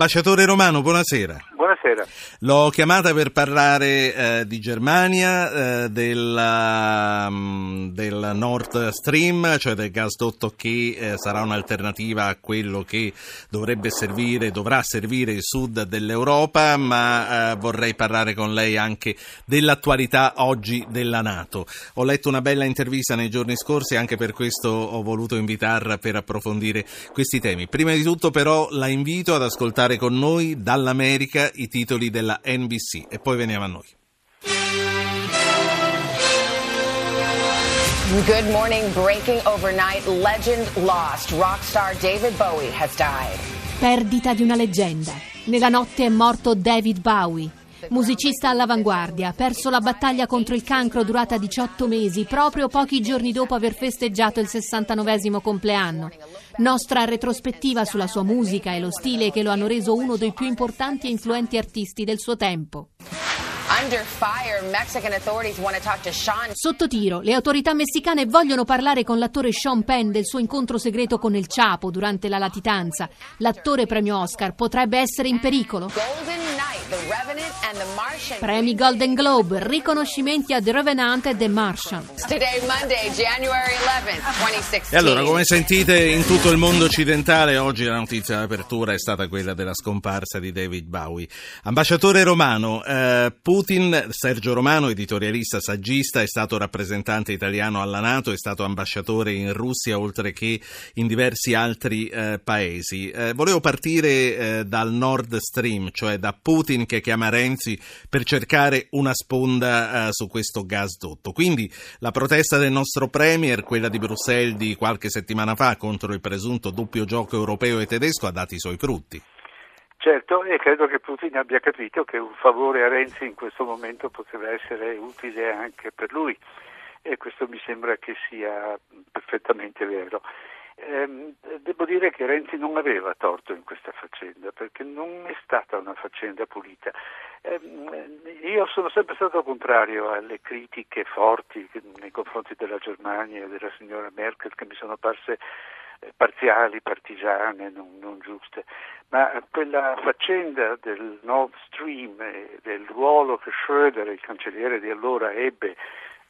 Ambasciatore Romano, buonasera. Buonasera. L'ho chiamata per parlare eh, di Germania, eh, della, um, del Nord Stream, cioè del gasdotto che eh, sarà un'alternativa a quello che dovrebbe servire, dovrà servire il sud dell'Europa, ma eh, vorrei parlare con lei anche dell'attualità oggi della Nato. Ho letto una bella intervista nei giorni scorsi anche per questo ho voluto invitarla per approfondire questi temi. Prima di tutto però la invito ad ascoltare con noi dall'America i titoli della NBC e poi veniamo a noi. Good morning. Breaking overnight, legend lost. Rockstar David Bowie has died. Perdita di una leggenda. Nella notte è morto David Bowie. Musicista all'avanguardia, ha perso la battaglia contro il cancro durata 18 mesi, proprio pochi giorni dopo aver festeggiato il 69 compleanno. Nostra retrospettiva sulla sua musica e lo stile che lo hanno reso uno dei più importanti e influenti artisti del suo tempo. Sotto tiro, le autorità messicane vogliono parlare con l'attore Sean Penn del suo incontro segreto con il Chapo durante la latitanza. L'attore premio Oscar potrebbe essere in pericolo. Premi Golden Globe, riconoscimenti a The Revenant e The Martian. E allora, come sentite, in tutto il mondo occidentale oggi la notizia d'apertura è stata quella della scomparsa di David Bowie. Ambasciatore romano, eh, Putin, Sergio Romano, editorialista, saggista, è stato rappresentante italiano alla Nato, è stato ambasciatore in Russia oltre che in diversi altri eh, paesi. Eh, volevo partire eh, dal Nord Stream, cioè da Putin che chiama Renzi per cercare una sponda uh, su questo gasdotto. Quindi la protesta del nostro Premier, quella di Bruxelles di qualche settimana fa contro il presunto doppio gioco europeo e tedesco, ha dato i suoi frutti. Certo, e credo che Putin abbia capito che un favore a Renzi in questo momento poteva essere utile anche per lui e questo mi sembra che sia perfettamente vero. Eh, devo dire che Renzi non aveva torto in questa faccenda perché non è stata una faccenda pulita. Eh, io sono sempre stato contrario alle critiche forti nei confronti della Germania e della signora Merkel che mi sono parse eh, parziali, partigiane, non, non, giuste, ma quella faccenda del Nord Stream e del ruolo che Schröder, il cancelliere di allora, ebbe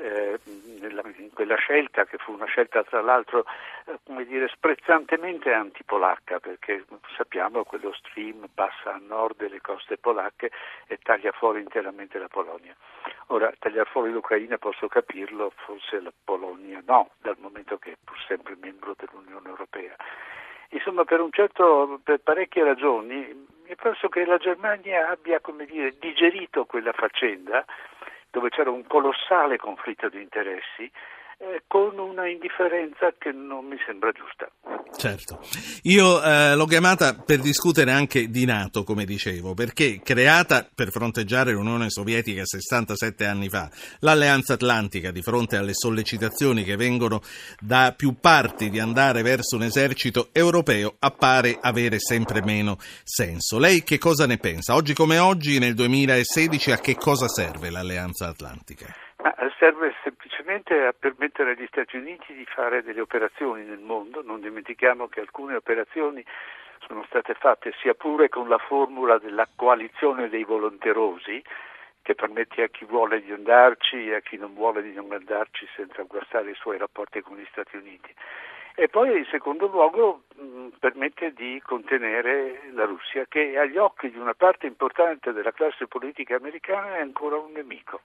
eh, in quella scelta che fu una scelta tra l'altro eh, come dire, sprezzantemente antipolacca perché sappiamo che quello stream passa a nord delle coste polacche e taglia fuori interamente la Polonia. Ora, tagliare fuori l'Ucraina posso capirlo, forse la Polonia no, dal momento che è pur sempre membro dell'Unione Europea. Insomma, per, certo, per parecchie ragioni, io penso che la Germania abbia dire, digerito quella faccenda dove c'era un colossale conflitto di interessi eh, con una indifferenza che non mi sembra giusta. Certo, io eh, l'ho chiamata per discutere anche di Nato, come dicevo, perché creata per fronteggiare l'Unione Sovietica 67 anni fa, l'Alleanza Atlantica di fronte alle sollecitazioni che vengono da più parti di andare verso un esercito europeo appare avere sempre meno senso. Lei che cosa ne pensa? Oggi come oggi, nel 2016, a che cosa serve l'Alleanza Atlantica? Ma serve semplicemente a permettere agli Stati Uniti di fare delle operazioni nel mondo, non dimentichiamo che alcune operazioni sono state fatte sia pure con la formula della coalizione dei volonterosi, che permette a chi vuole di andarci e a chi non vuole di non andarci senza guastare i suoi rapporti con gli Stati Uniti. E poi in secondo luogo mh, permette di contenere la Russia, che agli occhi di una parte importante della classe politica americana è ancora un nemico.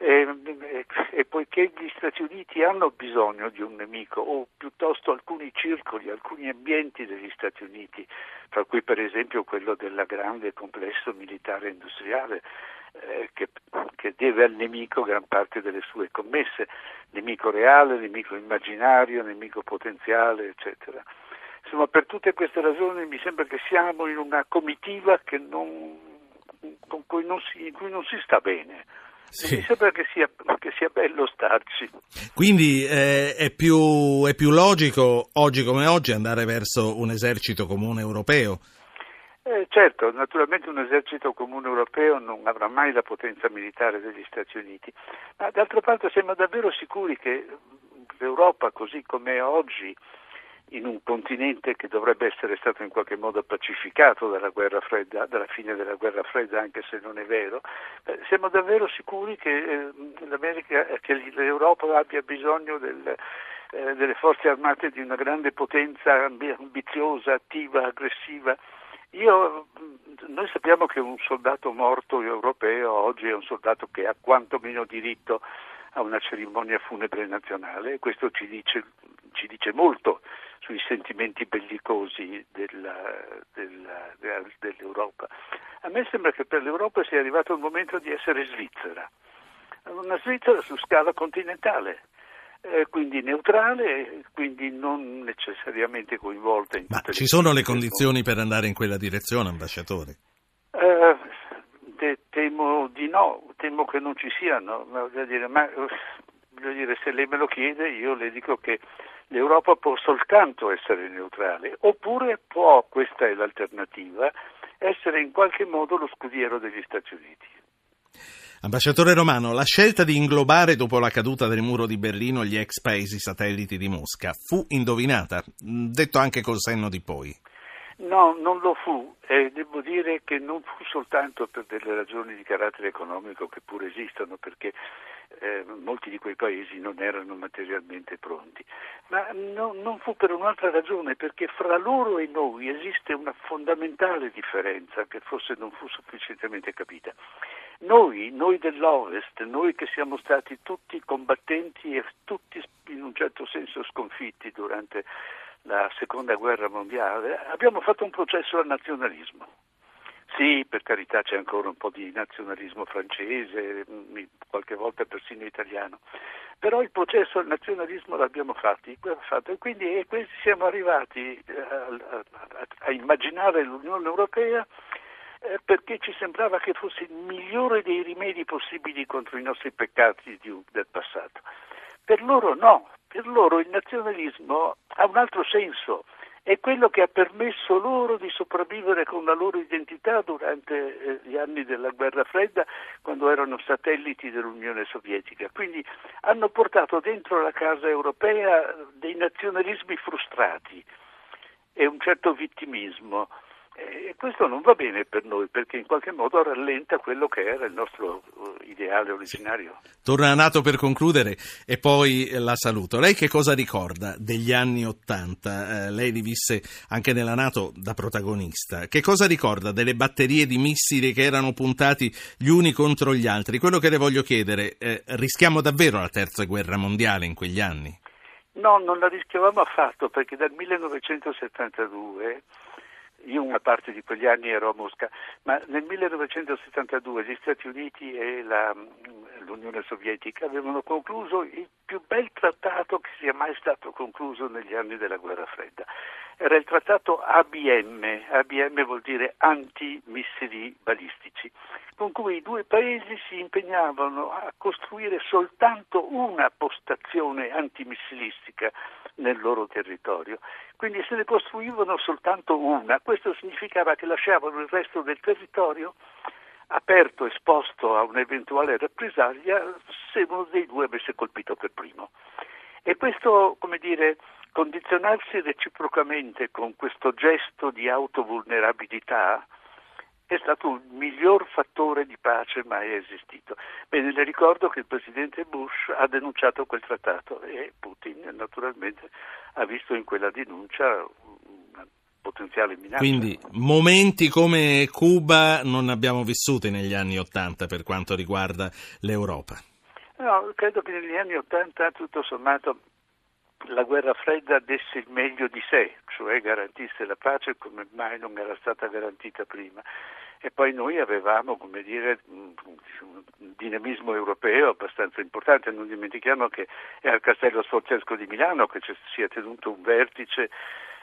E, e, poiché gli Stati Uniti hanno bisogno di un nemico, o piuttosto alcuni circoli, alcuni ambienti degli Stati Uniti, tra cui per esempio quello del grande complesso militare industriale, eh, che, che, deve al nemico gran parte delle sue commesse, nemico reale, nemico immaginario, nemico potenziale, eccetera. Insomma, per tutte queste ragioni mi sembra che siamo in una comitiva non, cui si, in cui non si sta bene. Sì. Mi sembra che sia, che sia, bello starci. Quindi eh, è, più, è, più, logico oggi come oggi andare verso un esercito comune europeo? Eh, certo, naturalmente un esercito comune europeo non avrà mai la potenza militare degli Stati Uniti, ma d'altra parte siamo davvero sicuri che l'Europa così come è oggi in un continente che dovrebbe essere stato in qualche modo pacificato dalla fredda, dalla fine della guerra fredda, anche se non è vero, eh, siamo davvero sicuri che, eh, che l'Europa abbia bisogno del, eh, delle forze armate di una grande potenza ambiziosa, attiva, aggressiva? Io, noi sappiamo che un soldato morto europeo oggi è un soldato che ha quantomeno diritto a una cerimonia funebre nazionale questo ci dice, ci dice molto sui sentimenti bellicosi della, della, dell'Europa. A me sembra che per l'Europa sia arrivato il momento di essere Svizzera, una Svizzera su scala continentale. Eh, quindi neutrale, quindi non necessariamente coinvolta in Ma ci sono le condizioni per andare in quella direzione, ambasciatore? Eh, te, temo di no, temo che non ci siano, ma, dire, ma voglio dire, se lei me lo chiede io le dico che l'Europa può soltanto essere neutrale, oppure può, questa è l'alternativa, essere in qualche modo lo scudiero degli Stati Uniti. Ambasciatore Romano, la scelta di inglobare dopo la caduta del muro di Berlino gli ex paesi satelliti di Mosca fu indovinata, detto anche col senno di poi. No, non lo fu e devo dire che non fu soltanto per delle ragioni di carattere economico che pure esistono, perché eh, molti di quei paesi non erano materialmente pronti, ma no, non fu per un'altra ragione, perché fra loro e noi esiste una fondamentale differenza che forse non fu sufficientemente capita. Noi, noi dell'Ovest, noi che siamo stati tutti combattenti e tutti in un certo senso sconfitti durante la seconda guerra mondiale, abbiamo fatto un processo al nazionalismo. Sì, per carità c'è ancora un po' di nazionalismo francese, mm, qualche volta persino italiano, però il processo al nazionalismo l'abbiamo fatto, fatto. E quindi siamo arrivati eh, a, a, a immaginare l'Unione Europea eh, perché ci sembrava che fosse il migliore dei rimedi possibili contro i nostri peccati di, del passato. Per loro no, per loro il nazionalismo ha un altro senso, è quello che ha permesso loro di sopravvivere con la loro identità durante eh, gli anni della guerra fredda, quando erano satelliti dell'Unione Sovietica. Quindi hanno portato dentro la casa europea dei nazionalismi frustrati e un certo vittimismo. E questo non va bene per noi perché in qualche modo rallenta quello che era il nostro eh, ideale originario. Torna a Nato per concludere e poi la saluto. Lei che cosa ricorda degli anni Ottanta? Eh, lei li visse anche nella Nato da protagonista. Che cosa ricorda delle batterie di missili che erano puntati gli uni contro gli altri? Quello che le voglio chiedere, eh, rischiamo davvero la terza guerra mondiale in quegli anni? No, non la rischiavamo affatto perché dal 1972 io una parte di quegli anni ero a Mosca, ma nel 1972 gli Stati Uniti e la, l'Unione Sovietica avevano concluso il più bel trattato che sia mai stato concluso negli anni della guerra fredda. Era il trattato ABM, ABM vuol dire antimissili balistici, con cui i due paesi si impegnavano a costruire soltanto una postazione antimissilistica nel loro territorio. Quindi se ne costruivano soltanto una, questo significava che lasciavano il resto del territorio aperto, esposto a un'eventuale rappresaglia se uno dei due avesse colpito per primo. E questo, come dire, condizionarsi reciprocamente con questo gesto di autovulnerabilità è stato il miglior fattore di pace mai esistito. Bene, le ricordo che il presidente Bush ha denunciato quel trattato e Putin naturalmente ha visto in quella denuncia una potenziale minaccia. Quindi momenti come Cuba non abbiamo vissuti negli anni Ottanta per quanto riguarda l'Europa. No, credo che negli anni Ottanta tutto sommato la guerra fredda desse il meglio di sé, cioè garantisse la pace come mai non era stata garantita prima. E poi noi avevamo, come dire, un dinamismo europeo abbastanza importante. Non dimentichiamo che è al Castello Sforzesco di Milano che si è tenuto un vertice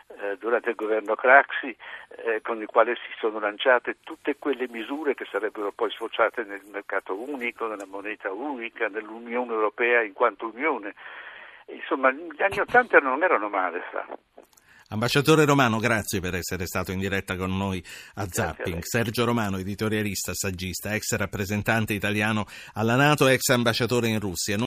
eh, durante il governo Craxi eh, con il quale si sono lanciate tutte quelle misure che sarebbero poi sfociate nel mercato unico, nella moneta unica, nell'Unione Europea in quanto Unione. Insomma, gli anni Ottanta non erano male. Sa. Ambasciatore Romano, grazie per essere stato in diretta con noi a Zapping. Sergio Romano, editorialista, saggista, ex rappresentante italiano alla Nato, ex ambasciatore in Russia.